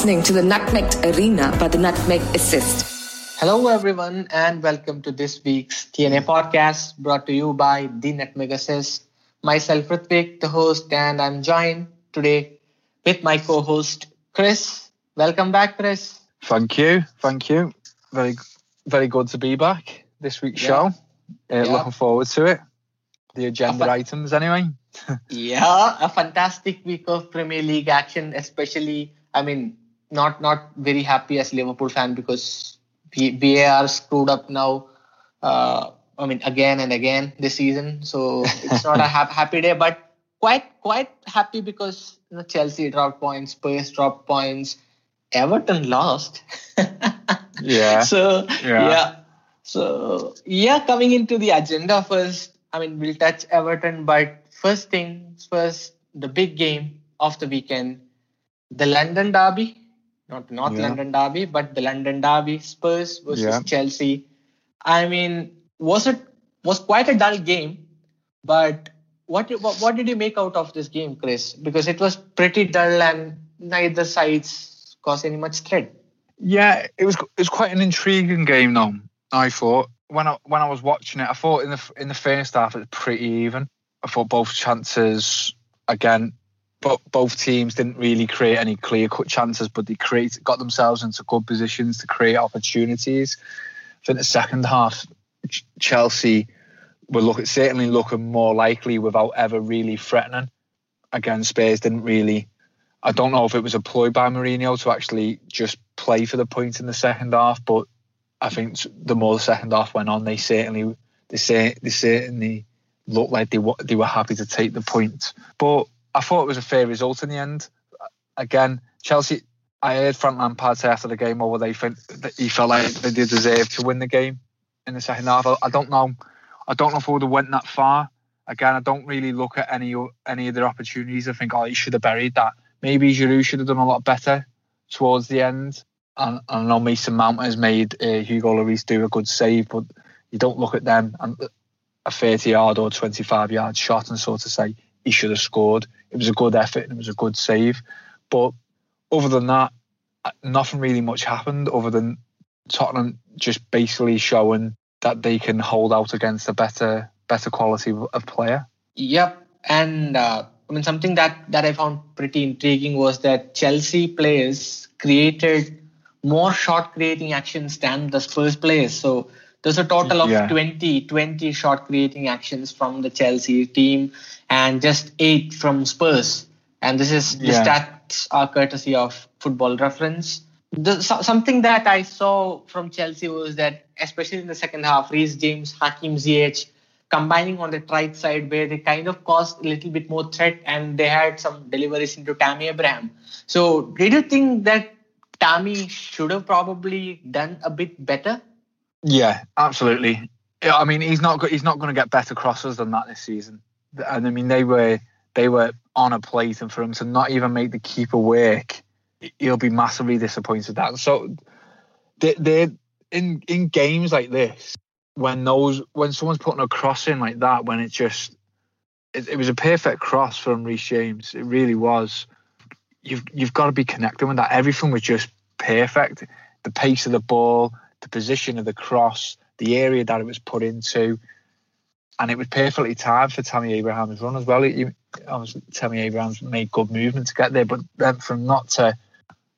listening to the Nutmeg Arena by the Nutmeg Assist. Hello, everyone, and welcome to this week's TNA podcast brought to you by the Nutmeg Assist. Myself, Rithwik, the host, and I'm joined today with my co host, Chris. Welcome back, Chris. Thank you. Thank you. Very, very good to be back this week's Yeah. show. Uh, Yeah. Looking forward to it. The agenda fa- items, anyway. Yeah, a fantastic week of Premier League action, especially. I mean, not not very happy as Liverpool fan because VAR screwed up now. Uh, I mean, again and again this season, so it's not a hap- happy day. But quite quite happy because you know, Chelsea dropped points, Spurs dropped points, Everton lost. Yeah. So Yeah. yeah. So yeah, coming into the agenda first. I mean, we'll touch Everton, but first things first, the big game of the weekend, the London Derby, not North Yeah. London Derby, but the London Derby, Spurs versus Yeah. Chelsea. I mean, was it was quite a dull game, but what, what what did you make out of this game, Chris? Because it was pretty dull and neither sides caused any much threat. Yeah, it was it was quite an intriguing game though. I thought when I when I was watching it, I thought in the in the first half it was pretty even. I thought both chances again, but both teams didn't really create any clear cut chances, but they create got themselves into good positions to create opportunities. Think the second half, Chelsea were looking certainly looking more likely without ever really threatening. Again, Spurs didn't really I don't know if it was a ploy by Mourinho to actually just play for the point in the second half, but I think the more the second half went on, they certainly they say they certainly looked like they were they were happy to take the point. But I thought it was a fair result in the end. Again, Chelsea. I heard Frank Lampard say after the game, "Oh, well, they think that he felt like they did deserve to win the game in the second half." I, don't know. I don't know if it would have went that far. Again, I don't really look at any any of their opportunities. I think, oh, he should have buried that maybe Giroud should have done a lot better towards the end. And, and I know Mason Mount has made uh, Hugo Lloris do a good save, but you don't look at them and a 30 yard or 25 yard shot and sort of say he should have scored. It was a good effort and it was a good save. But other than that, nothing really much happened other than Tottenham just basically showing that they can hold out against a better better quality of player. Yep, and uh, I mean something that that I found pretty intriguing was that Chelsea players created more shot creating actions than the Spurs players. So there's a total of Yeah. 20, 20 shot creating actions from the Chelsea team and just eight from Spurs. And this is the Yeah. stats are courtesy of Football Reference. The, so, something that I saw from Chelsea was that, especially in the second half, Reece James, Hakim Ziyech, combining on the right side where they kind of caused a little bit more threat and they had some deliveries into Tammy Abraham. So, did you think that Tammy should have probably done a bit better? Yeah, absolutely. I mean, he's not he's not going to get better crosses than that this season. And I mean, they were they were on a plate, and for him to not even make the keeper work, he'll be massively disappointed. That so they they in in games like this when those when someone's putting a cross in like that, when it just it, it was a perfect cross from Reece James. It really was. You've you've got to be connecting with that. Everything was just perfect. The pace of the ball, the position of the cross, the area that it was put into, and it was perfectly timed for Tammy Abraham's run as well. Obviously, Tammy Abraham's made good movement to get there, but then from not to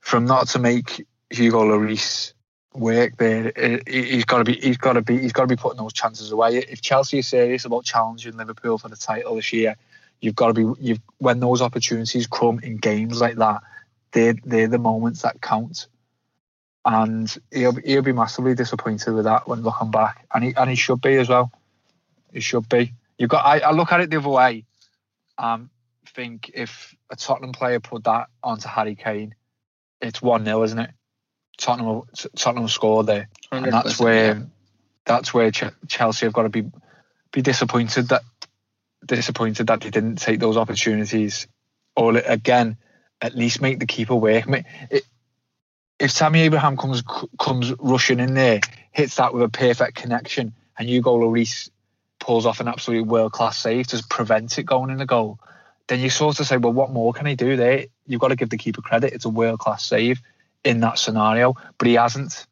from not to make Hugo Lloris work there, he's got to be he's got to be he's got to be putting those chances away. If Chelsea is serious about challenging Liverpool for the title this year, you've got to be you've when those opportunities come in games like that, they're they're the moments that count. And he'll he'll be massively disappointed with that when looking back, and he and he should be as well. He should be. You've got. I, I look at it the other way. Um, think if a Tottenham player put that onto Harry Kane, it's one 0 isn't it? Tottenham Tottenham will score there, and that's where yeah. that's where Ch- Chelsea have got to be be disappointed that disappointed that they didn't take those opportunities, or again, at least make the keeper work. It- If Tammy Abraham comes comes rushing in there, hits that with a perfect connection, and you Hugo Lloris pulls off an absolute world class save to prevent it going in the goal, then you sort of say, well, what more can he do there? You've got to give the keeper credit. It's a world class save. in that scenario, but he hasn't.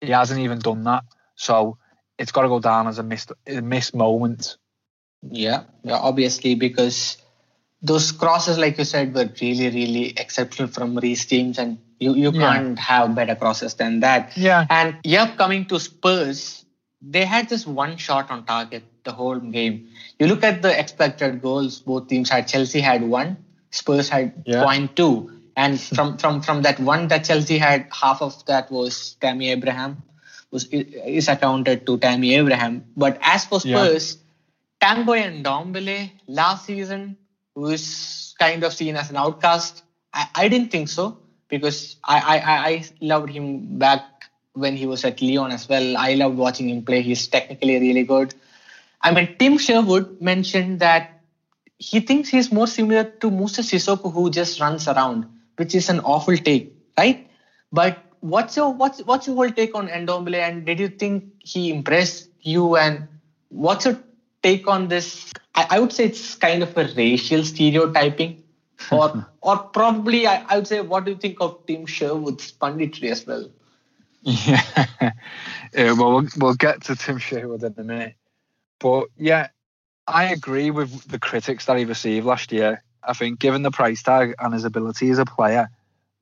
He hasn't even done that. So it's got to go down as a missed a missed moment. Yeah, yeah, obviously because those crosses, like you said, were really, really exceptional from Reece James, and you you Yeah. can't have better crosses than that. Yeah. And yeah, coming to Spurs, they had just one shot on target the whole game. You look at the expected goals both teams had. Chelsea had one, Spurs had Yeah. point two, and from from from that one that Chelsea had, half of that was Tammy Abraham, was is accounted to Tammy Abraham. But as for Yeah. Spurs, Tanguy Ndombele last season was kind of seen as an outcast. I, I didn't think so because I, I, I loved him back when he was at Lyon as well. I loved watching him play. He's technically really good. I mean, Tim Sherwood mentioned that he thinks he's more similar to Moussa Sissoko, who just runs around, which is an awful take, right? But what's your what's what's your whole take on Ndombele, and did you think he impressed you? And what's your take on this? I, I would say it's kind of a racial stereotyping, or or probably I, I would say, what do you think of Tim Sherwood's punditry as well? Yeah. yeah well, well, we'll get to Tim Sherwood in a minute. But yeah, I agree with the critics that he received last year. I think given the price tag and his ability as a player,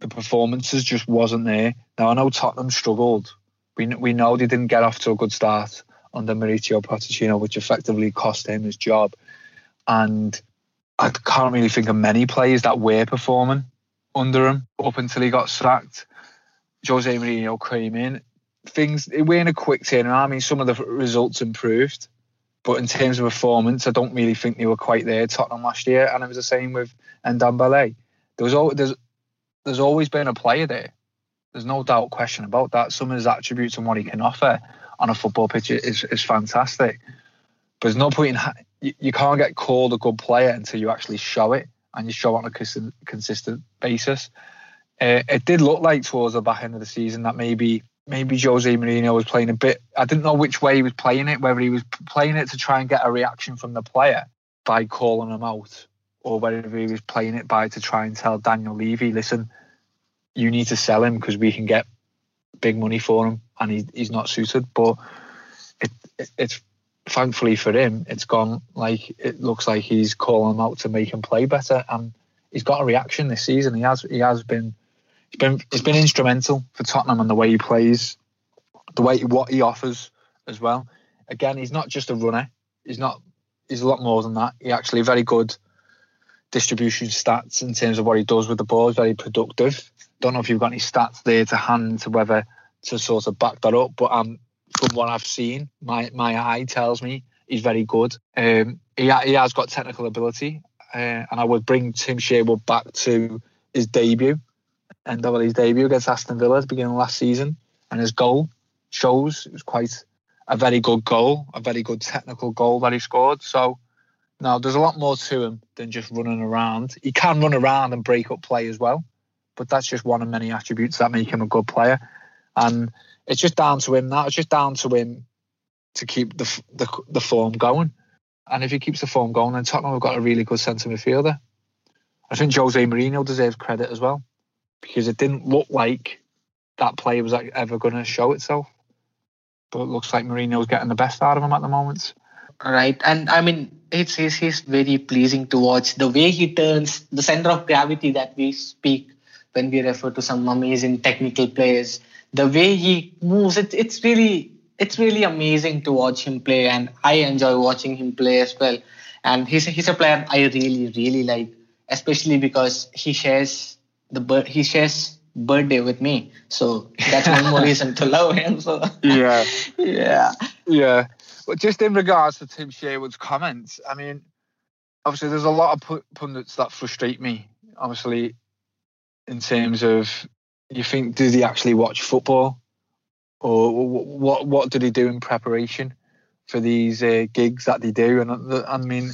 the performances just wasn't there. Now, I know Tottenham struggled. We, we know they didn't get off to a good start under Mauricio Pochettino, which effectively cost him his job. And I can't really think of many players that were performing under him up until he got sacked. Jose Mourinho came in. Things it weren't a quick turnaround. I mean, some of the results improved, but in terms of performance, I don't really think they were quite there. Tottenham last year, and it was the same with Ndombele. There was al- there's there's always been a player there. There's no doubt, question about that. Some of his attributes and what he can offer on a football pitch is is fantastic. But there's no point in you, you can't get called a good player until you actually show it, and you show it on a consistent, basis. Uh, it did look like towards the back end of the season that maybe maybe Jose Mourinho was playing a bit. I didn't know which way he was playing it, whether he was playing it to try and get a reaction from the player by calling him out, or whether he was playing it by to try and tell Daniel Levy, listen, you need to sell him because we can get big money for him, and he, he's not suited. But it, it it's thankfully for him, it's gone like it looks like he's calling him out to make him play better, and he's got a reaction this season. He has he has been he's been he's been instrumental for Tottenham and the way he plays, the way what he offers as well. Again, he's not just a runner. He's not. He's a lot more than that. He actually very good distribution stats in terms of what he does with the ball. He's very productive. Don't know if you've got any stats there to hand to whether to sort of back that up, but um, from what I've seen, my my eye tells me he's very good. Um, he he has got technical ability, uh, and I would bring Tim Sherwood back to his debut, and his debut against Aston Villa at the beginning of last season, and his goal shows it was quite a very good goal, a very good technical goal that he scored. So. No, there's a lot more to him than just running around. He can run around and break up play as well, but that's just one of many attributes that make him a good player. And it's just down to him now. It's just down to him to keep the the, the form going. And if he keeps the form going, then Tottenham have got a really good centre midfielder. I think Jose Mourinho deserves credit as well because it didn't look like that player was ever going to show itself. But it looks like Mourinho's getting the best out of him at the moment. Right, and I mean, it's he's very pleasing to watch. The way he turns the center of gravity that we speak when we refer to some amazing technical players. The way he moves, it's it's really it's really amazing to watch him play, and I enjoy watching him play as well. And he's he's a player I really really like, especially because he shares the he shares birthday with me, so that's one more reason to love him. So Yeah. yeah. Yeah. But just in regards to Tim Sherwood's comments, I mean, obviously there's a lot of pu- pundits that frustrate me. Obviously, in terms of you think, do they actually watch football, or what what do they do in preparation for these uh, gigs that they do? And uh, I mean,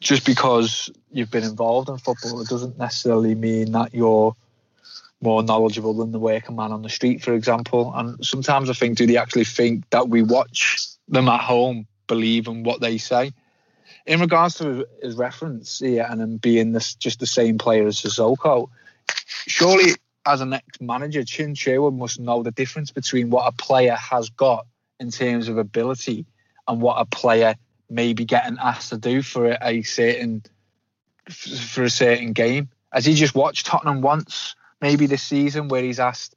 just because you've been involved in football, it doesn't necessarily mean that you're more knowledgeable than the working man on the street, for example. And sometimes I think, do they actually think that we watch them at home believe in what they say? In regards to his, his reference here and him being this just the same player as Sissoko, surely as an ex-manager, Tim Sherwood must know the difference between what a player has got in terms of ability and what a player may be getting asked to do for a certain for a certain game. Has he just watched Tottenham once, maybe this season, where he's asked,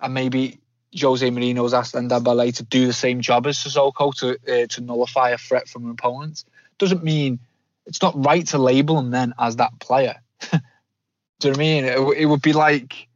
and maybe Jose Mourinho's asked Ndombele to do the same job as Sissoko to uh, to nullify a threat from an opponent? Doesn't mean it's not right to label him then as that player. do you know what I mean? It, it, would be like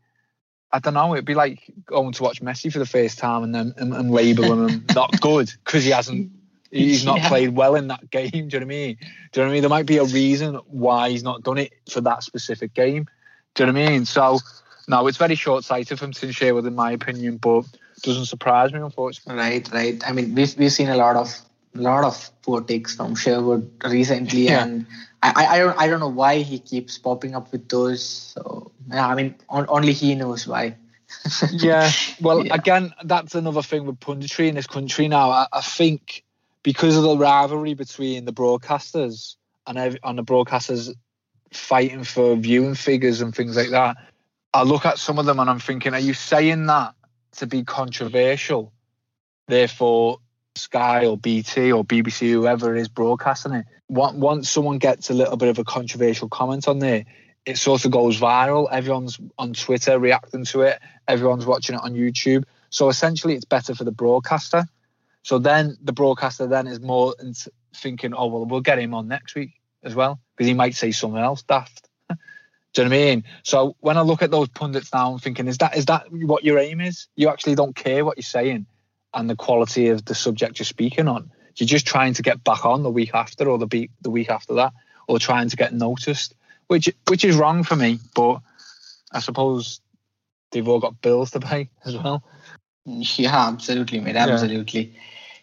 I don't know. It'd be like going to watch Messi for the first time and then and, and labeling him not good because he hasn't. He's not yeah. played well in that game. Do you know what I mean? Do you know what I mean? There might be a reason why he's not done it for that specific game. Do you know what I mean? So, no, it's very short sighted from Tim Sherwood, in my opinion, but doesn't surprise me, unfortunately. Right, right. I mean, we've, we've seen a lot of a lot of poor takes from Sherwood recently, yeah. and I, I don't I don't know why he keeps popping up with those. So yeah, I mean, on, only he knows why. yeah, well, yeah. again, that's another thing with punditry in this country now. I, I think because of the rivalry between the broadcasters and and the broadcasters fighting for viewing figures and things like that, I look at some of them and I'm thinking, are you saying that to be controversial? Therefore, Sky or BT or BBC, whoever is broadcasting it, once someone gets a little bit of a controversial comment on there, it sort of goes viral. Everyone's on Twitter reacting to it. Everyone's watching it on YouTube. So essentially, it's better for the broadcaster. So then the broadcaster then is more thinking, oh well, we'll get him on next week as well because he might say something else daft. Do you know what I mean? So when I look at those pundits now, I'm thinking, is that is that what your aim is? You actually don't care what you're saying and the quality of the subject you're speaking on. You're just trying to get back on the week after or the beat the week after that, or trying to get noticed, which which is wrong for me. But I suppose they've all got bills to pay as well. Yeah, absolutely, mate. Absolutely.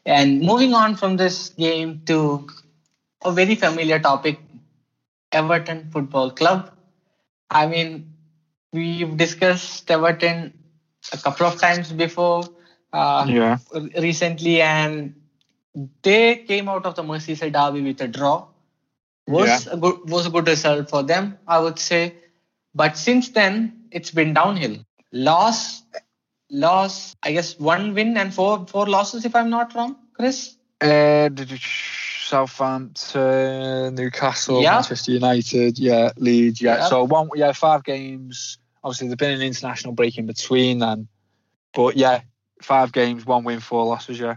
Yeah. And moving on from this game to a very familiar topic, Everton Football Club. I mean, we've discussed Everton a couple of times before uh, yeah. recently, and they came out of the Merseyside derby with a draw. Was yeah. a good was a good result for them, I would say. But since then, it's been downhill. Loss, loss. I guess one win and four four losses, if I'm not wrong, Chris. Uh, Southampton, Newcastle, yeah. Manchester United, yeah, Leeds, yeah. yeah. So one, yeah, five games. Obviously, there's been an international break in between then, but yeah, five games, one win, four losses. Yeah.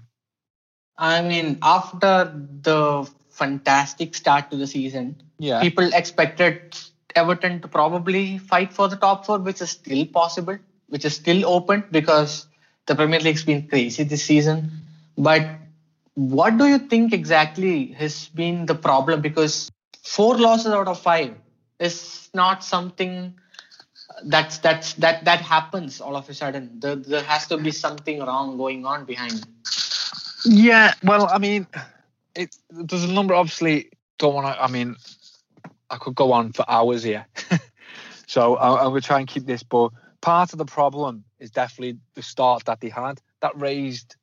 I mean, after the fantastic start to the season, yeah, people expected Everton to probably fight for the top four, which is still possible, which is still open because the Premier League's been crazy this season. But what do you think exactly has been the problem? Because four losses out of five is not something that's that's that that happens all of a sudden. There, there has to be something wrong going on behind. Yeah, well, I mean, it there's a number. Obviously, don't want to. I mean, I could go on for hours here, so I, I will try and keep this. But part of the problem is definitely the start that they had that raised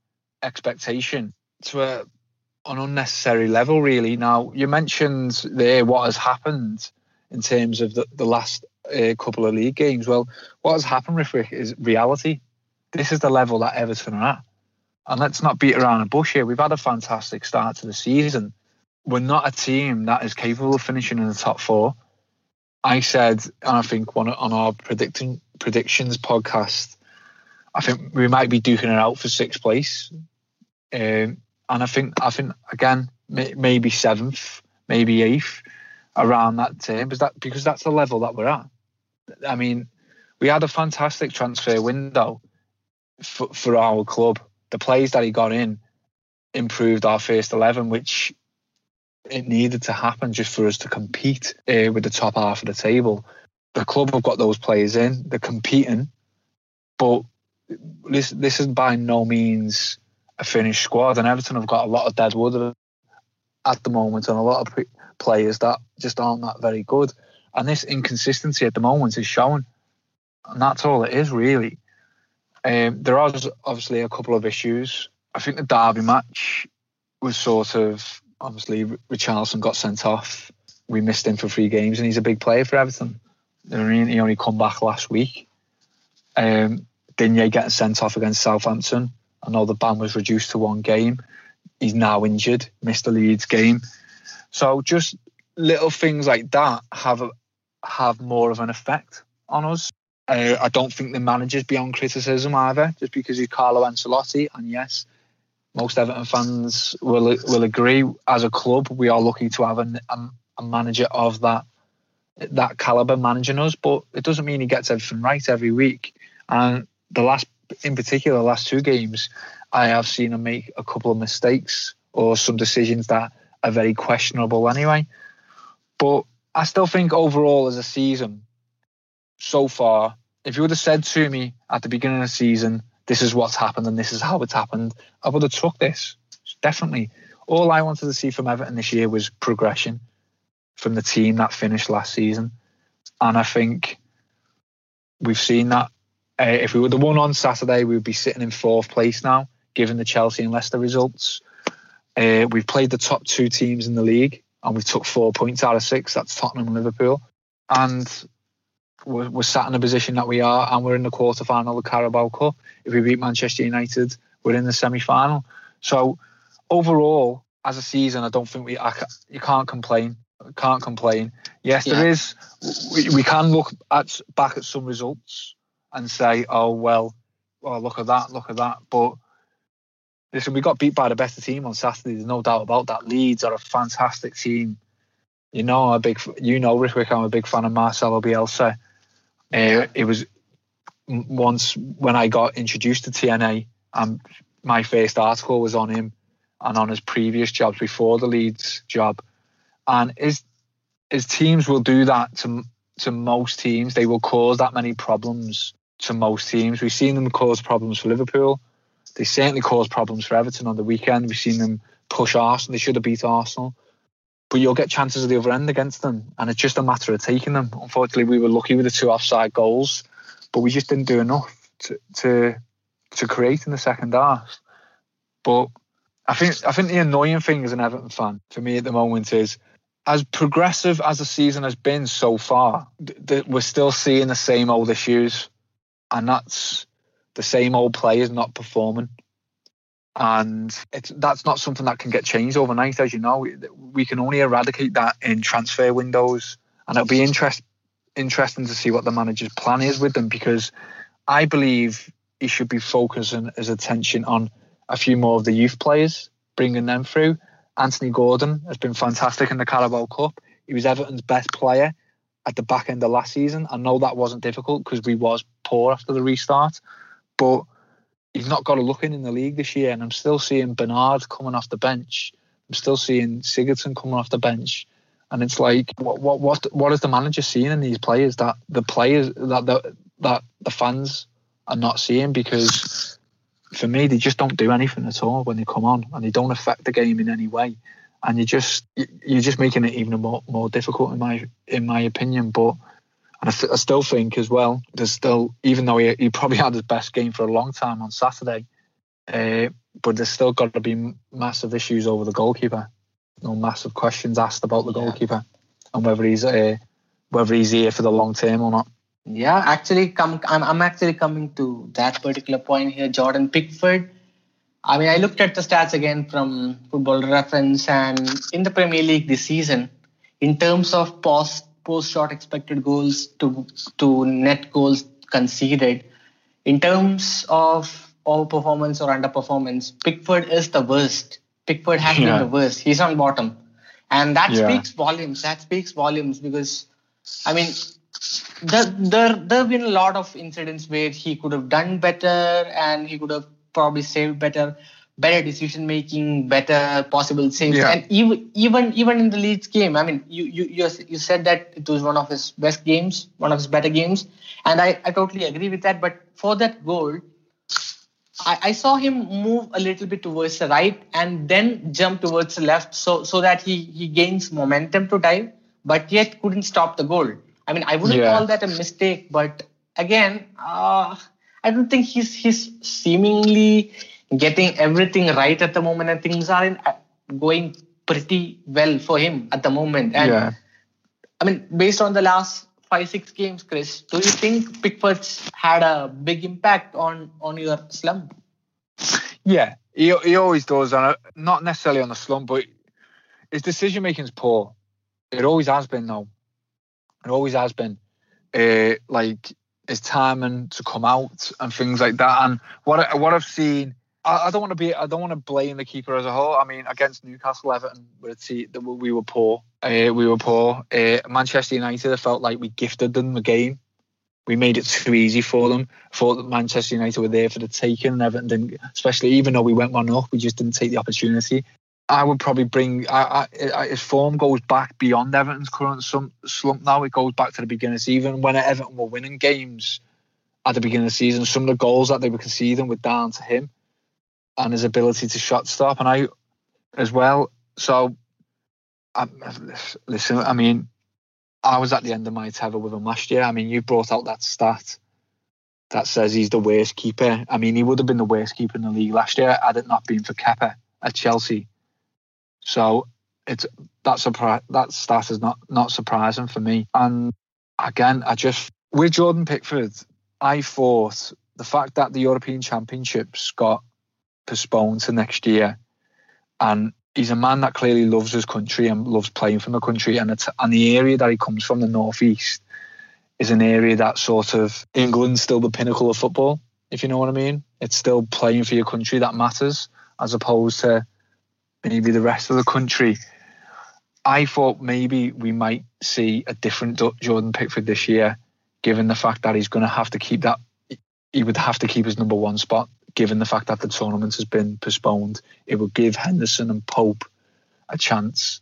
expectation to a an unnecessary level. Really. Now you mentioned there what has happened in terms of the, the last a couple of league games. Well, what has happened, Rick, is reality. This is the level that Everton are at. And let's not beat around the bush here. We've had a fantastic start to the season. We're not a team that is capable of finishing in the top four. I said, and I think one on our predicting predictions podcast, I think we might be duking it out for sixth place. Um, and I think, I think again, may, maybe seventh, maybe eighth, around that term, because that because that's the level that we're at. I mean, we had a fantastic transfer window for, for our club. The players that he got in improved our first 11, which it needed to happen just for us to compete uh, with the top half of the table. The club have got those players in, they're competing, but this this is by no means a finished squad. And Everton have got a lot of dead wood at the moment and a lot of players that just aren't that very good. And this inconsistency at the moment is showing. And that's all it is, really. Um, there are obviously a couple of issues. I think the Derby match was sort of obviously Richarlison got sent off. We missed him for three games, and he's a big player for Everton. I mean, he only come back last week, Um, Digne getting sent off against Southampton. I know the ban was reduced to one game. He's now injured, missed the Leeds game. So just little things like that have have more of an effect on us. Uh, I don't think the manager's beyond criticism either, just because he's Carlo Ancelotti. And yes, most Everton fans will will agree. As a club, we are lucky to have a, a, manager of that that caliber managing us. But it doesn't mean he gets everything right every week. And the last, in particular, the last two games, I have seen him make a couple of mistakes or some decisions that are very questionable anyway. But I still think overall as a season, so far, if you would have said to me at the beginning of the season, this is what's happened and this is how it's happened, I would have took this. Definitely. All I wanted to see from Everton this year was progression from the team that finished last season. And I think we've seen that. Uh, if we were the one on Saturday, we would be sitting in fourth place now, given the Chelsea and Leicester results. Uh, we've played the top two teams in the league and we took four points out of six. That's Tottenham and Liverpool. And we're, we're sat in a position that we are, and we're in the quarter final of the Carabao Cup. If we beat Manchester United, we're in the semi final. So overall, as a season, I don't think we I, you can't complain. Can't complain. Yes, yeah. there is. We, we can look at back at some results and say, oh well, well look at that, look at that. But listen, we got beat by the better team on Saturday. There's no doubt about that. Leeds are a fantastic team. You know, a big, you know, Rithwik. I'm a big fan of Marcelo Bielsa. Uh, it was once when I got introduced to TNA, and my first article was on him and on his previous jobs before the Leeds job. And his his teams will do that to to most teams. They will cause that many problems to most teams. We've seen them cause problems for Liverpool. They certainly caused problems for Everton on the weekend. We've seen them push Arsenal. They should have beat Arsenal but you'll get chances at the other end against them, and it's just a matter of taking them. Unfortunately, we were lucky with the two offside goals, but we just didn't do enough to to, to create in the second half. But I think I think the annoying thing as an Everton fan for me at the moment is as progressive as the season has been so far, th- we're still seeing the same old issues, and that's the same old players not performing. And it's that's not something that can get changed overnight as you know. We can only eradicate that in transfer windows. And it'll be interest, interesting to see what the manager's plan is with them because i believe he should be focusing his attention on a few more of the youth players bringing them through. Anthony gordon has been fantastic in the carabao cup. He was everton's best player at the back end of last season. I know that wasn't difficult because we was poor after the restart but he's not got a look in in the league this year, and I'm still seeing Bernard coming off the bench. I'm still seeing Sigurdsson coming off the bench, and it's like, what what what what is the manager seeing in these players that the players that the that the fans are not seeing? Because for me, they just don't do anything at all when they come on, and they don't affect the game in any way. And you just you're just making it even more more difficult in my in my opinion. But I, th- I, still think as well, there's still, even though he, he, probably had his best game for a long time on Saturday, uh, but there's still got to be massive issues over the goalkeeper. No massive questions asked about the yeah. goalkeeper and whether he's uh, whether he's here for the long term or not. Yeah, actually, come I'm, I'm actually coming to that particular point here, Jordan Pickford. I mean, I looked at the stats again from Football Reference, and in the Premier League this season, in terms of post post shot expected goals to to net goals conceded. In terms of overperformance or underperformance, Pickford is the worst. Pickford has yeah. been the worst. He's on bottom, and that yeah. speaks volumes. That speaks volumes because, I mean, there there there have been a lot of incidents where he could have done better and he could have probably saved better better decision making, better possible saves, yeah. and even even even in the Leeds game. I mean, you you you you said that it was one of his best games, one of his better games, and I I totally agree with that. But for that goal, I, I saw him move a little bit towards the right and then jump towards the left, so so that he he gains momentum to dive, but yet couldn't stop the goal. I mean, I wouldn't yeah. call that a mistake, but again, uh, I don't think he's he's seemingly getting everything right at the moment, and things are in, uh, going pretty well for him at the moment. And yeah. I mean, based on the last five six games, Chris, do you think Pickford's had a big impact on on your slump? Yeah, he he always does, and not necessarily on the slump, but his decision making is poor. It always has been, though. It always has been. Uh, like his timing to come out and things like that. And what what I've seen I, I don't want to be. I don't want to blame the keeper as a whole. I mean, against Newcastle, Everton, we were poor. Uh, we were poor. Uh, Manchester United, I felt like we gifted them the game. We made it too easy for them. Thought that Manchester United were there for the taking, and Everton didn't. Especially even though we went one up, we just didn't take the opportunity. I would probably bring I, I, his form goes back beyond Everton's current slump now. It goes back to the beginning of the season when Everton were winning games at the beginning of the season. Some of the goals that they were conceding were down to him and his ability to shot stop, and I as well. So, I, listen, I mean, I was at the end of my tether with him last year. I mean, you brought out that stat that says he's the worst keeper. I mean, he would have been the worst keeper in the league last year had it not been for Kepa at Chelsea. So it's that surprise that stat is not not surprising for me. And again, I just with Jordan Pickford, I thought the fact that the European Championships got postponed to next year. And he's a man that clearly loves his country and loves playing for the country. And it's, and the area that he comes from, the northeast, is an area that sort of England's still the pinnacle of football, if you know what I mean. It's still playing for your country that matters, as opposed to maybe the rest of the country. I thought maybe we might see a different Jordan Pickford this year, given the fact that he's going to have to keep that. He would have to keep his number one spot given the fact that the tournament has been postponed, it will give Henderson and Pope a chance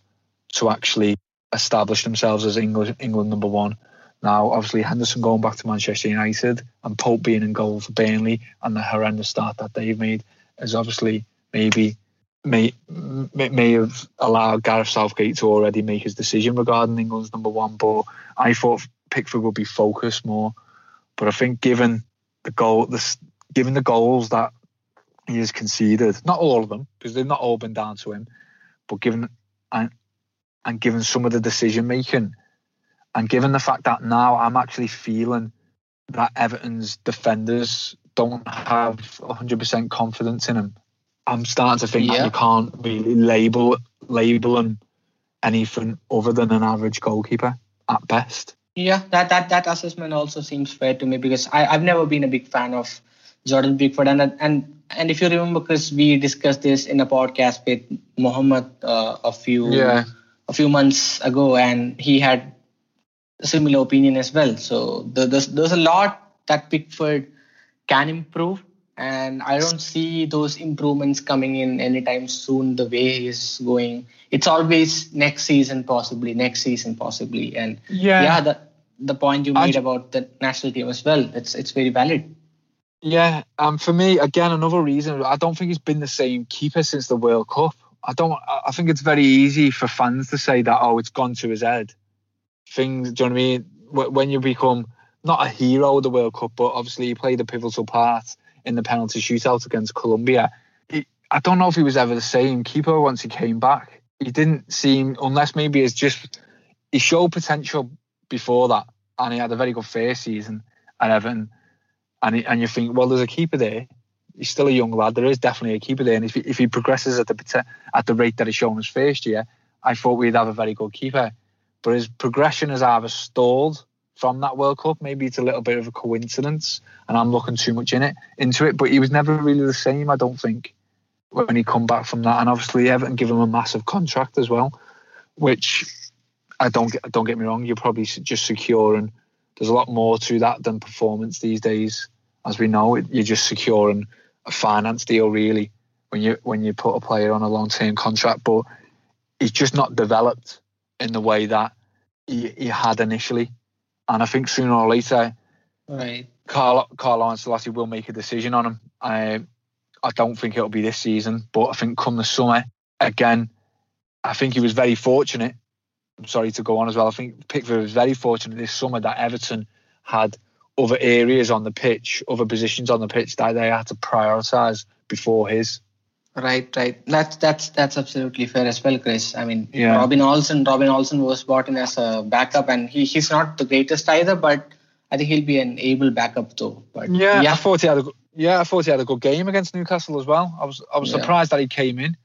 to actually establish themselves as England, England number one. Now, obviously, Henderson going back to Manchester United and Pope being in goal for Burnley and the horrendous start that they've made is obviously maybe may may have allowed Gareth Southgate to already make his decision regarding England's number one. But I thought Pickford would be focused more. But I think given the goal, the given the goals that he has conceded, not all of them, because they've not all been down to him, but given and and given some of the decision making, and given the fact that now I'm actually feeling that Everton's defenders don't have 100% confidence in him. I'm starting to think yeah. that you can't really label label him anything other than an average goalkeeper at best. Yeah, that that that assessment also seems fair to me because I, I've never been a big fan of Jordan Pickford. And and and if you remember, Chris, we discussed this in a podcast with Mohammed uh, a few yeah. a few months ago, and he had a similar opinion as well. So the, there's there's a lot that Pickford can improve, and I don't see those improvements coming in anytime soon. The way he's going, it's always next season, possibly next season, possibly, and yeah, yeah the the point you made about the national team as well. It's it's very valid. Yeah, um, for me, again, another reason I don't think he's been the same keeper since the World Cup. I don't. I think it's very easy for fans to say that oh, it's gone to his head. Things, do you know what I mean? When you become not a hero of the World Cup, but obviously he played a pivotal part in the penalty shootout against Colombia. I don't know if he was ever the same keeper once he came back. He didn't seem, unless maybe it's just he showed potential before that, and he had a very good first season at Everton and and you think, well, there's a keeper there. He's still a young lad. There is definitely a keeper there, and if he, if he progresses at the at the rate that he's shown his first year, I thought we'd have a very good keeper. But his progression has either stalled from that World Cup. Maybe it's a little bit of a coincidence, and I'm looking too much in it into it. But he was never really the same. I don't think when he come back from that, and obviously Everton give him a massive contract as well, which I don't get. Don't get me wrong. You're probably just securing. There's a lot more to that than performance these days as we know, you're just securing a finance deal really when you when you put a player on a long term contract. But he's just not developed in the way that he, he had initially, and I think sooner or later, right, Carl Carlo Ancelotti will make a decision on him. I I don't think it'll be this season, but I think come the summer again, I think he was very fortunate. I'm sorry to go on as well. I think Pickford was very fortunate this summer that Everton had other areas on the pitch, other positions on the pitch that they had to prioritise before his. Right, right. That's that's that's absolutely fair as well, Chris. I mean, Yeah. Robin Olsen. Robin Olsen was brought in as a backup, and he, he's not the greatest either, but I think he'll be an able backup though. But Yeah, I yeah, thought he had a yeah, I thought he had a good game against Newcastle as well. I was I was Yeah. surprised that he came in.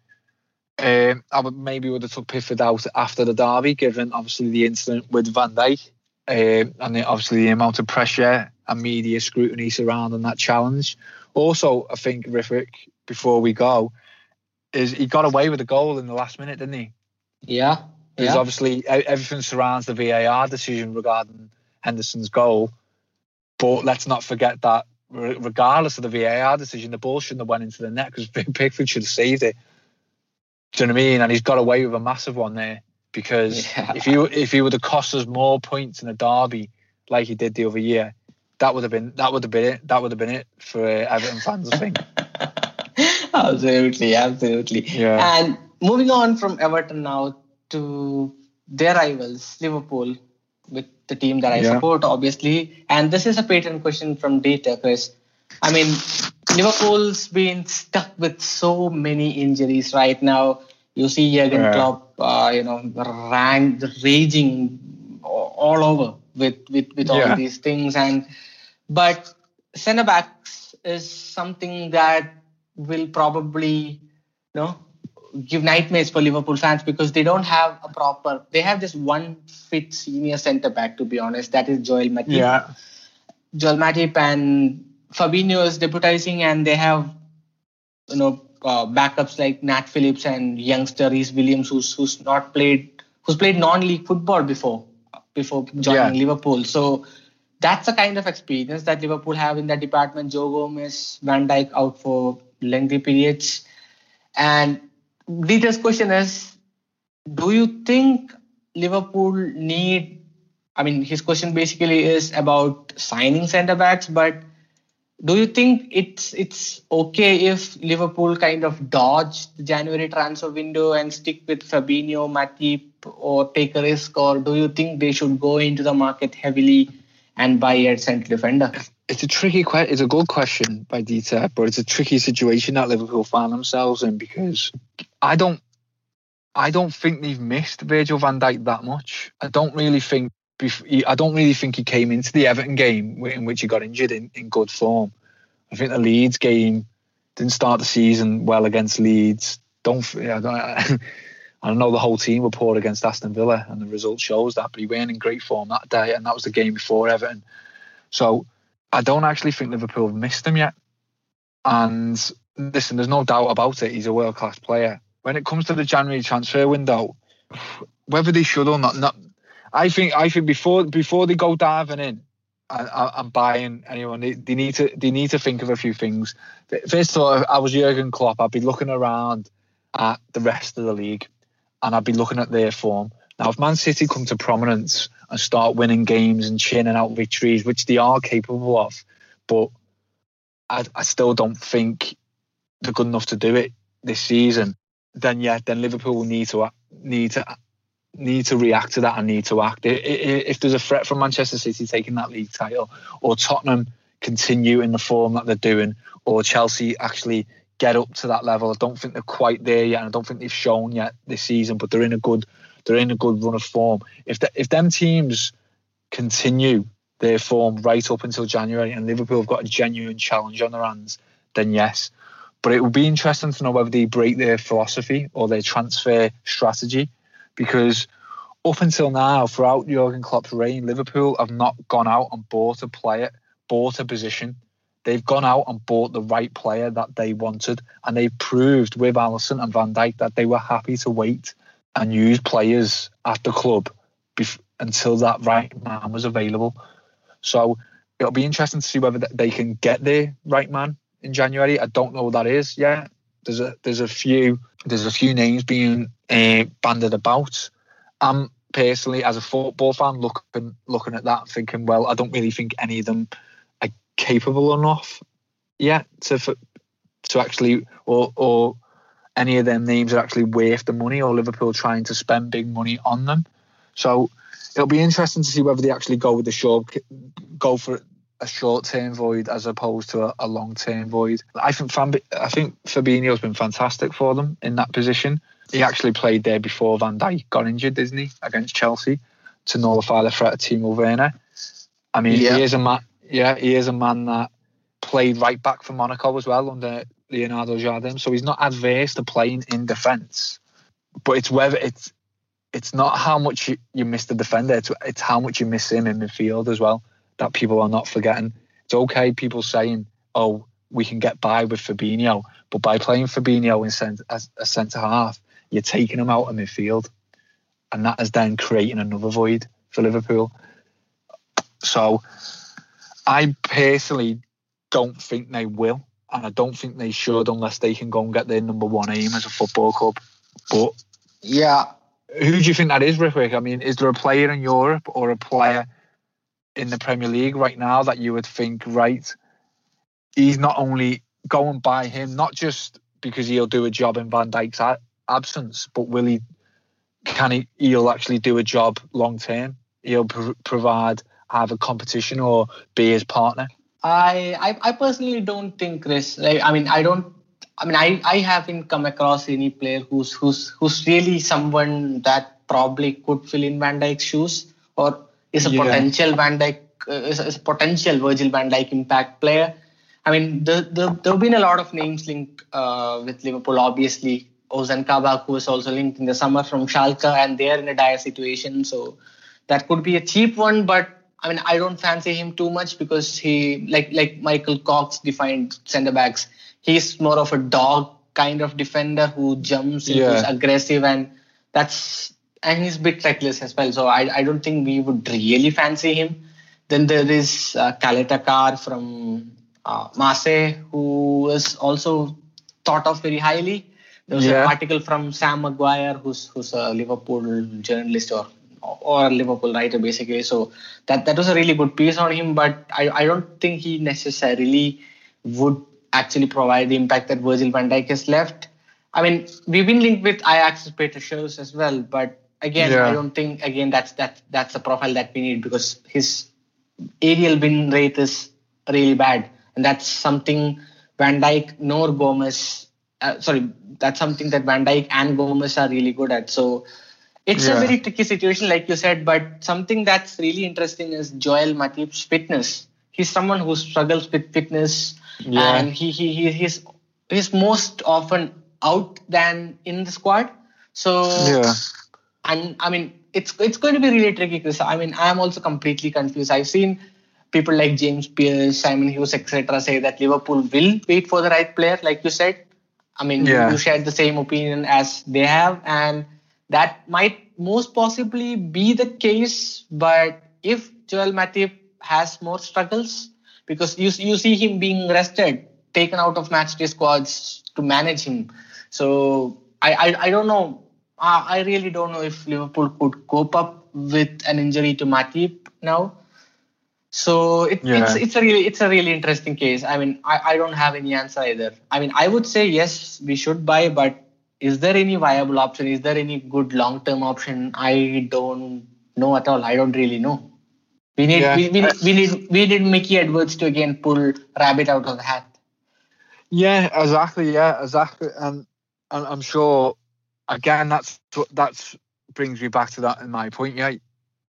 Um, I would maybe would have took Pickford out after the derby, given obviously the incident with Van Dijk, um, and the, obviously the amount of pressure and media scrutiny surrounding that challenge. Also, I think Rithwik, before we go, is he got away with a goal in the last minute, didn't he? yeah, Because yeah. obviously everything surrounds the VAR decision regarding Henderson's goal. But let's not forget that regardless of the VAR decision, the ball shouldn't have went into the net because Pickford should have saved it. Do you know what I mean? And he's got away with a massive one there because Yeah. if you if he would have cost us more points in a derby like he did the other year, that would have been that would have been it. That would have been it for uh, Everton fans, I think. absolutely, absolutely. Yeah. And moving on from Everton now to their rivals, Liverpool, with the team that I Yeah. support, obviously. And this is a Patreon question from Dieter, Chris. I mean, Liverpool's been stuck with so many injuries right now. You see Jurgen Yeah. Klopp, uh, you know, rang, raging all over with with, with all Yeah. these things. And but centre backs is something that will probably, you know, give nightmares for Liverpool fans because they don't have a proper. They have this one fit senior centre back, to be honest. That is Joel Matip. Yeah. Joel Matip and Fabinho is deputizing, and they have you know uh, backups like Nat Phillips and youngster Rhys Williams, who's who's not played, who's played non-league football before before joining Yeah. Liverpool. So that's the kind of experience that Liverpool have in that department. Joe Gomez, Van Dijk out for lengthy periods, and Dieter's question is, do you think Liverpool need I mean, his question basically is about signing centre backs, but do you think it's it's okay if Liverpool kind of dodge the January transfer window and stick with Fabinho, Matip, or take a risk, or do you think they should go into the market heavily and buy a central defender? It's a tricky question. It's a good question by Dieter, but it's a tricky situation that Liverpool find themselves in because I don't, I don't think they've missed Virgil Van Dijk that much. I don't really think. I don't really think he came into the Everton game in which he got injured in, in good form. I think the Leeds game didn't start the season well against Leeds. Don't. I don't. I know the whole team were poor against Aston Villa, and the result shows that. But he weren't in great form that day, and that was the game before Everton. So I don't actually think Liverpool have missed him yet. And listen, there's no doubt about it. He's a world class player. When it comes to the January transfer window, whether they should or not, not I think I think before before they go diving in and, and buying anyone, they, they need to they need to think of a few things. First of all, I was Jurgen Klopp, I'd be looking around at the rest of the league, and I'd be looking at their form. Now, if Man City come to prominence and start winning games and churning out victories, which they are capable of, but I, I still don't think they're good enough to do it this season. Then yeah, then Liverpool will need to need to need to react to that and need to act. If there's a threat from Manchester City taking that league title, or Tottenham continue in the form that they're doing, or Chelsea actually get up to that level, I don't think they're quite there yet. And I don't think they've shown yet this season, but they're in a good they're in a good run of form. If the, if them teams continue their form right up until January and Liverpool have got a genuine challenge on their hands, then yes. But it will be interesting to know whether they break their philosophy or their transfer strategy because up until now, throughout Jurgen Klopp's reign, Liverpool have not gone out and bought a player, bought a position. They've gone out and bought the right player that they wanted, and they proved with Alisson and Van Dijk that they were happy to wait and use players at the club bef- until that right man was available. So it'll be interesting to see whether they can get the right man in January. I don't know what that is yet. There's a there's a few there's a few names being uh, banded about. I'm personally, as a football fan, looking looking at that, thinking, well, I don't really think any of them are capable enough yet to to actually or or any of them names are actually worth the money or Liverpool trying to spend big money on them. So it'll be interesting to see whether they actually go with the short, go for a short term void as opposed to a, a long term void. I think Fambi- I think Fabinho's been fantastic for them in that position. He actually played there before Van Dijk got injured, didn't he, against Chelsea to nullify the threat of Timo Werner. I mean, Yeah. he is a man. Yeah, he is a man that played right back for Monaco as well under Leonardo Jardim, so he's not adverse to playing in defence. But it's whether it's it's not how much you, you miss the defender; it's, it's how much you miss him in midfield as well that people are not forgetting. It's okay people saying, "Oh, we can get by with Fabinho," but by playing Fabinho in cent- as a centre half, you're taking him out of midfield, and that is then creating another void for Liverpool. So, I personally don't think they will, and I don't think they should unless they can go and get their number one aim as a football club. But Yeah, who do you think that is, Rick? I mean, is there a player in Europe or a player in the Premier League right now that you would think, right, he's not only going by him, not just because he'll do a job in Van Dijk's absence, but will he, can he, he'll actually do a job long term? He'll pr- provide either competition or be his partner. I, I I personally don't think Chris. I mean, I don't. I mean, I, I haven't come across any player who's who's who's really someone that probably could fill in Van Dijk's shoes or is a Yeah. potential Van Dijk uh, is, a, is a potential Virgil Van Dijk impact player. I mean, the, the, there have been a lot of names linked uh, with Liverpool. Obviously, Ozan Kabak, who is also linked in the summer from Schalke, and they are in a dire situation. So that could be a cheap one, but I mean, I don't fancy him too much because he, like like Michael Cox defined centre backs, he's more of a dog kind of defender who jumps and Yeah. who's aggressive, and that's and he's a bit reckless as well. So I I don't think we would really fancy him. Then there is uh, Caleta-Car from uh, Marseille, who is also thought of very highly. There was Yeah. an article from Sam McGuire, who's who's a Liverpool journalist or or a Liverpool writer basically. So that that was a really good piece on him. But I, I don't think he necessarily would actually provide the impact that Virgil van Dijk has left. I mean, we've been linked with Ajax's Perr Schuurs as well, but again, Yeah. I don't think again that's that that's the profile that we need because his aerial win rate is really bad, and that's something Van Dijk nor Gomez. Uh, sorry, that's something that Van Dijk and Gomez are really good at. So it's a very tricky situation, like you said. But something that's really interesting is Joel Matip's fitness. He's someone who struggles with fitness, Yeah. and he, he he he's he's most often out than in the squad. So Yeah. And I mean it's it's going to be really tricky, Chris. I mean I'm also completely confused. I've seen people like James Pierce, Simon Hughes, etc., say that Liverpool will wait for the right player, like you said. I mean, you- Yeah. you shared the same opinion as they have, and that might most possibly be the case. But if Joel Matip has more struggles, because you you see him being rested, taken out of match day squads to manage him, so I I, I don't know. Uh, I really don't know if Liverpool could cope up with an injury to Matip now. So it, Yeah. it's it's a really it's a really interesting case. I mean, I, I don't have any answer either. I mean, I would say yes, we should buy, but is there any viable option? Is there any good long term option? I don't know at all. I don't really know. We need Yeah. we, we, need, we need we need Mickey Edwards to again pull rabbit out of the hat. Yeah, exactly. Yeah, exactly. And and I'm sure again that's that's brings me back to that in my point. Yeah,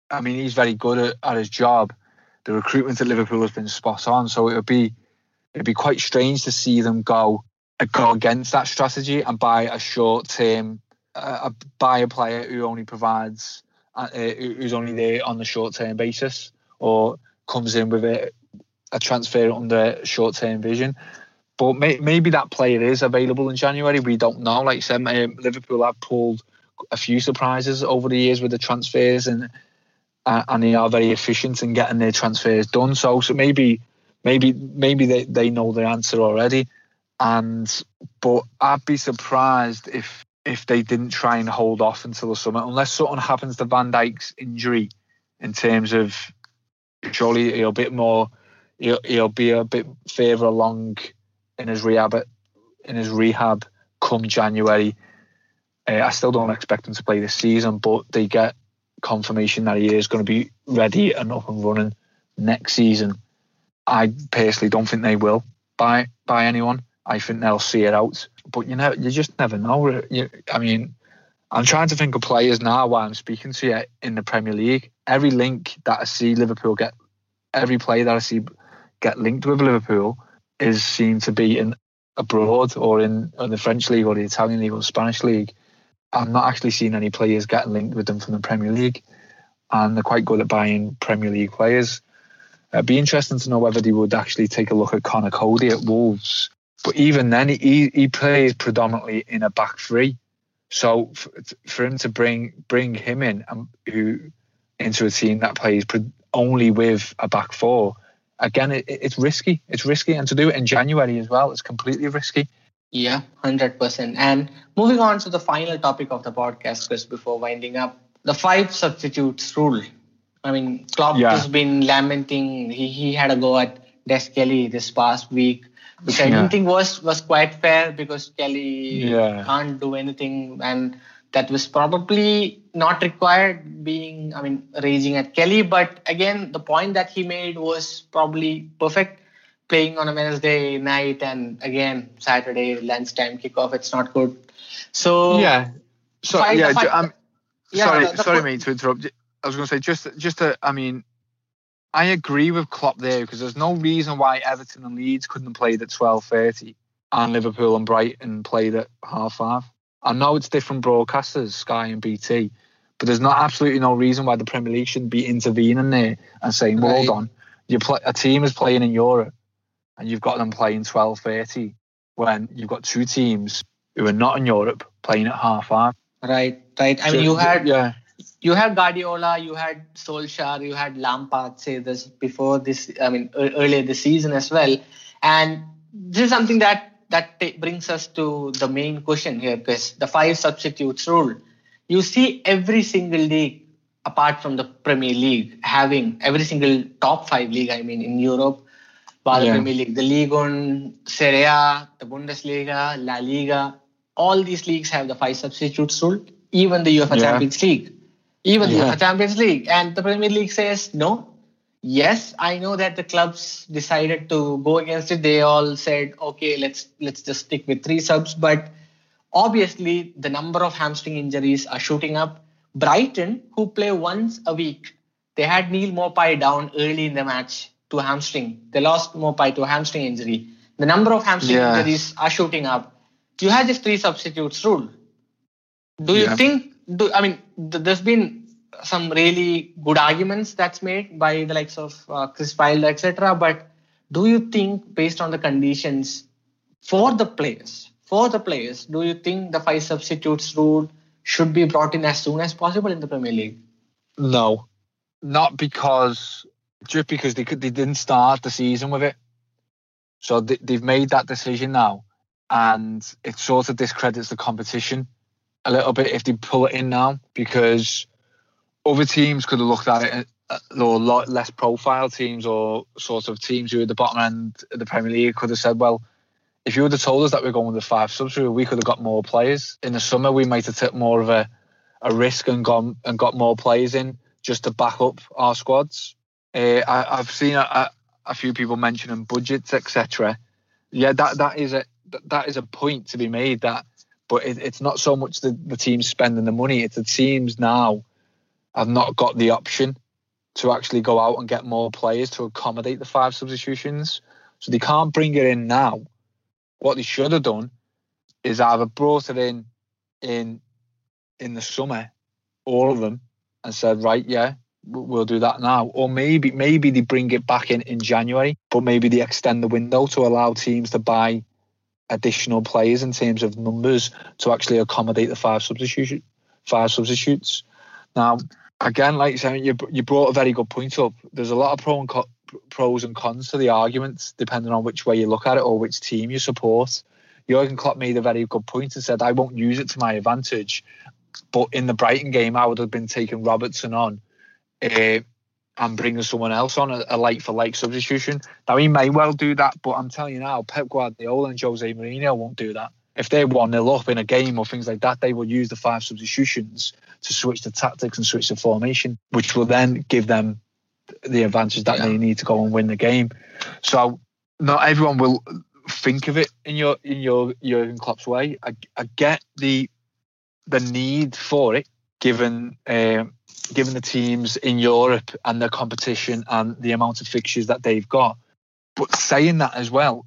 I mean he's very good at, at his job. The recruitment at Liverpool has been spot on. So it would be it'd be quite strange to see them go uh, go against that strategy and buy a short term uh, buy a player who only provides uh, uh, who's only there on the short term basis or comes in with a, a transfer under short term vision. But may, maybe that player is available in January. We don't know. Like said, um, Liverpool have pulled a few surprises over the years with the transfers, and uh, and they are very efficient in getting their transfers done. So so maybe maybe maybe they, they know the answer already. And but I'd be surprised if if they didn't try and hold off until the summer, unless something happens to Van Dijk's injury in terms of surely he'll a bit more he'll, he'll be a bit further along in his rehab in his rehab come January. Uh, I still don't expect him to play this season, but they get confirmation that he is going to be ready and up and running next season. I personally don't think they will buy buy anyone. I think they'll see it out. But you know, you just never know. You, I mean, I'm trying to think of players now while I'm speaking to you in the Premier League. Every link that I see Liverpool get, every player that I see get linked with Liverpool is seen to be in abroad or in, in the French league or the Italian league or Spanish league. I'm not actually seeing any players getting linked with them from the Premier League, and they're quite good at buying Premier League players. It'd be interesting to know whether they would actually take a look at Conor Coady at Wolves. But even then, he, he plays predominantly in a back three. So for, for him to bring bring him in um, who into a team that plays only with a back four, again, it, it's risky. It's risky, and to do it in January as well, it's completely risky. Yeah, hundred percent. And moving on to the final topic of the podcast, Chris, before winding up, the five substitutes rule. I mean, Klopp yeah. has been lamenting. He he had a go at Des Kelly this past week which I yeah. didn't think was was quite fair because Kelly yeah. can't do anything, and that was probably not required. Being, I mean, raging at Kelly, but again, the point that he made was probably perfect. Playing on a Wednesday night and again Saturday lunchtime kickoff, it's not good. So yeah, so yeah, I'm um, yeah, sorry, the, the sorry, mate, to interrupt. I was going to say just just to, I mean, I agree with Klopp there because there's no reason why Everton and Leeds couldn't played at 12:30 and Liverpool and Brighton played at half five. I know it's different broadcasters, Sky and BT, but there's not absolutely no reason why the Premier League shouldn't be intervening there and saying, "Well, hold on, you play a team is playing in Europe, and you've got them playing 12:30 when you've got two teams who are not in Europe playing at half five." Right, right. I mean, you had yeah you had Guardiola, you had Solskjaer, you had Lampard say this before this. I mean, earlier this season as well. And this is something that that t- brings us to the main question here, because the five substitutes rule. You see every single league apart from the Premier League having every single top five league. I mean, in Europe, the yeah. Premier League, the Ligue 1 Serie A, the Bundesliga, La Liga, all these leagues have the five substitutes rule. Even the UEFA yeah. Champions League even yeah. the Champions League. And the Premier League says no. Yes, I know that the clubs decided to go against it. They all said, okay, let's let's just stick with three subs. But obviously, the number of hamstring injuries are shooting up. Brighton, who play once a week, they had Neal Maupay down early in the match to hamstring. They lost Maupay to a hamstring injury. The number of hamstring yeah. injuries are shooting up. You have this three substitutes rule. Do you yeah. think do, I mean, th- there's been some really good arguments that's made by the likes of uh, Chris Wilder, etc. But do you think, based on the conditions for the players, for the players, do you think the five substitutes rule should be brought in as soon as possible in the Premier League? No, not because just because they could they didn't start the season with it, so they, they've made that decision now, and it sort of discredits the competition a little bit if they pull it in now because other teams could have looked at it uh, or lot less profile teams or sort of teams who are at the bottom end of the Premier League could have said, well, if you would have told us that we are going with the five subs, we could have got more players. In the summer, we might have took more of a, a risk and gone and got more players in just to back up our squads. Uh, I, have seen a, a, few people mentioning budgets, etc. Yeah, that that is a that is a point to be made that but it, it's not so much the, the teams spending the money, it's the teams now have not got the option to actually go out and get more players to accommodate the five substitutions. So they can't bring it in now. What they should have done is either brought it in in in the summer, all of them, and said, right, yeah, we'll do that now. Or maybe maybe they bring it back in in January, but maybe they extend the window to allow teams to buy additional players in terms of numbers to actually accommodate the five substitution five substitutes. Now, again, like you said, you, you brought a very good point up. There's a lot of pro and co- pros and cons to the arguments, depending on which way you look at it or which team you support. Jurgen Klopp made a very good point and said, "I won't use it to my advantage." But in the Brighton game, I would have been taking Robertson on. Uh, and bringing someone else on a, a like for like substitution. Now he may well do that, but I'm telling you now, Pep Guardiola and Jose Mourinho won't do that. If they're one 0 up in a game or things like that, they will use the five substitutions to switch the tactics and switch the formation, which will then give them the advantage that Yeah. they need to go and win the game. So not everyone will think of it in your in your Jurgen Klopp's way. I, I get the the need for it, given um, given the teams in Europe and the competition and the amount of fixtures that they've got. But saying that as well,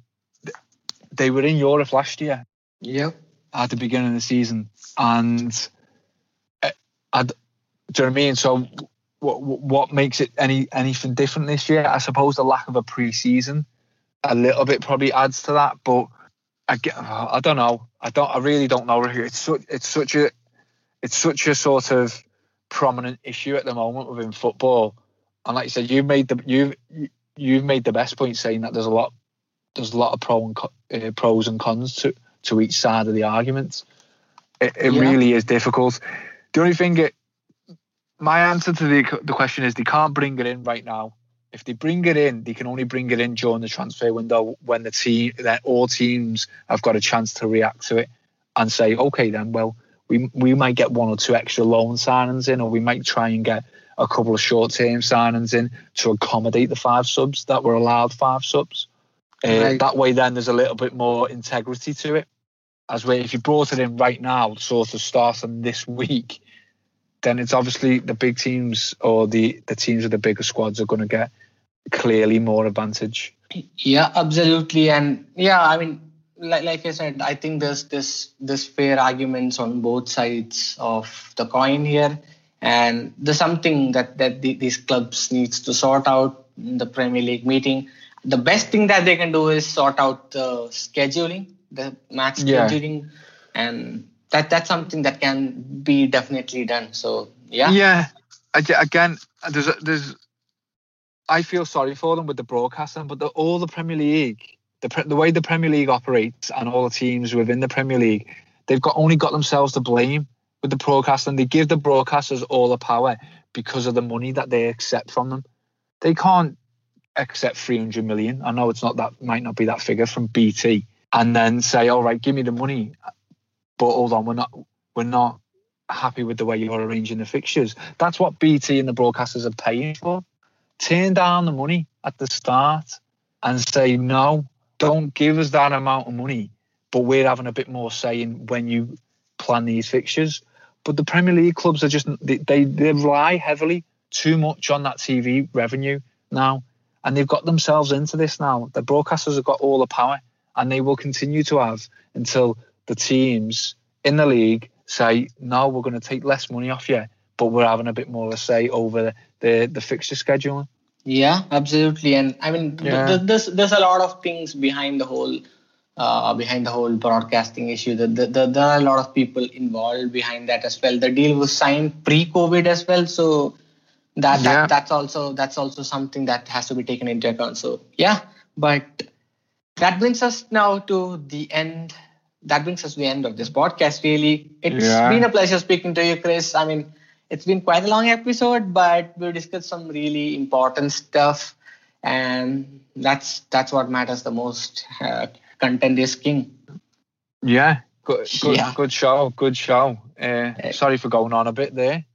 they were in Europe last year Yeah. at the beginning of the season, and uh, I, do you know what I mean? So, what what makes it any anything different this year? I suppose the lack of a pre-season, a little bit probably adds to that. But I get, I don't know. I don't. I really don't know. It's such it's such a it's such a sort of prominent issue at the moment within football. And like you said, you made the you you've made the best point saying that there's a lot there's a lot of pro and co- uh, pros and cons to to each side of the argument. It, it Yeah. really is difficult. The only thing, it, my answer to the the question is they can't bring it in right now. If they bring it in, they can only bring it in during the transfer window when the team, that all teams have got a chance to react to it and say, okay, then, well, we we might get one or two extra loan signings in, or we might try and get a couple of short term signings in to accommodate the five subs that were allowed five subs. Uh, Right. That way, then there's a little bit more integrity to it. As where if you brought it in right now, sort of starting this week, then it's obviously the big teams or the the teams with the bigger squads are going to get clearly more advantage. Yeah, absolutely, and yeah, I mean, like like I said, I think there's this this fair arguments on both sides of the coin here, and there's something that that the, these clubs needs to sort out in the Premier League meeting. The best thing that they can do is sort out the scheduling, the match Yeah. scheduling, and that that's something that can be definitely done. So yeah, Yeah. Again, there's there's. I feel sorry for them with the broadcasting, but the, all the Premier League, the the way the Premier League operates, and all the teams within the Premier League, they've got only got themselves to blame with the broadcasting. They give the broadcasters all the power because of the money that they accept from them. They can't accept 300 million. I know it's not that might not be that figure from BT, and then say, "All right, give me the money," but hold on, we're not we're not happy with the way you're arranging the fixtures. That's what BT and the broadcasters are paying for. Turn down the money at the start and say, no, don't give us that amount of money, but we're having a bit more say in when you plan these fixtures. But the Premier League clubs are just, they, they, they rely heavily too much on that TV revenue now. And they've got themselves into this now. The broadcasters have got all the power and they will continue to have until the teams in the league say, no, we're going to take less money off you, but we're having a bit more of a say over the, the fixture scheduling. Yeah, absolutely, and I mean, Yeah. th- there's there's a lot of things behind the whole uh, behind the whole broadcasting issue. The, the, the, there are a lot of people involved behind that as well. The deal was signed pre-COVID as well, so that, that that's also that's also something that has to be taken into account. So yeah, but that brings us now to the end. That brings us to the end of this podcast. Really, it's Yeah. been a pleasure speaking to you, Chris. I mean, it's been quite a long episode, but we discussed some really important stuff, and that's that's what matters the most. Uh, content is king. Yeah, good, good, Yeah. good show, good show. Uh, sorry for going on a bit there.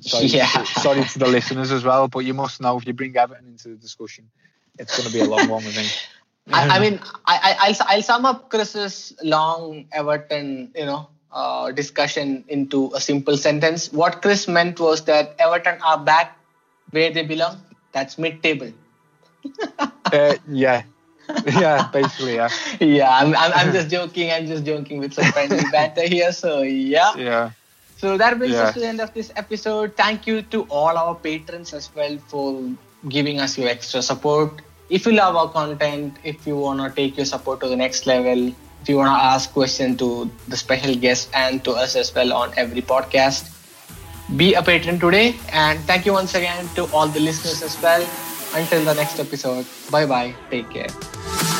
Sorry, Yeah. sorry to the listeners as well, but you must know if you bring Everton into the discussion, it's going to be a long one with me. I, I mean, I, I, I'll I'll sum up Chris's long Everton, you know, uh, discussion into a simple sentence. What Chris meant was that Everton are back where they belong. That's mid-table. Uh, yeah, yeah, basically, yeah, Yeah, I'm, I'm, I'm just joking. I'm just joking with some friendly banter here. So yeah. yeah. So that brings Yeah. us to the end of this episode. Thank you to all our patrons as well for giving us your extra support. If you love our content, if you want to take your support to the next level, if you want to ask questions to the special guest and to us as well on every podcast, be a patron today. And thank you once again to all the listeners as well. Until the next episode, bye bye. Take care.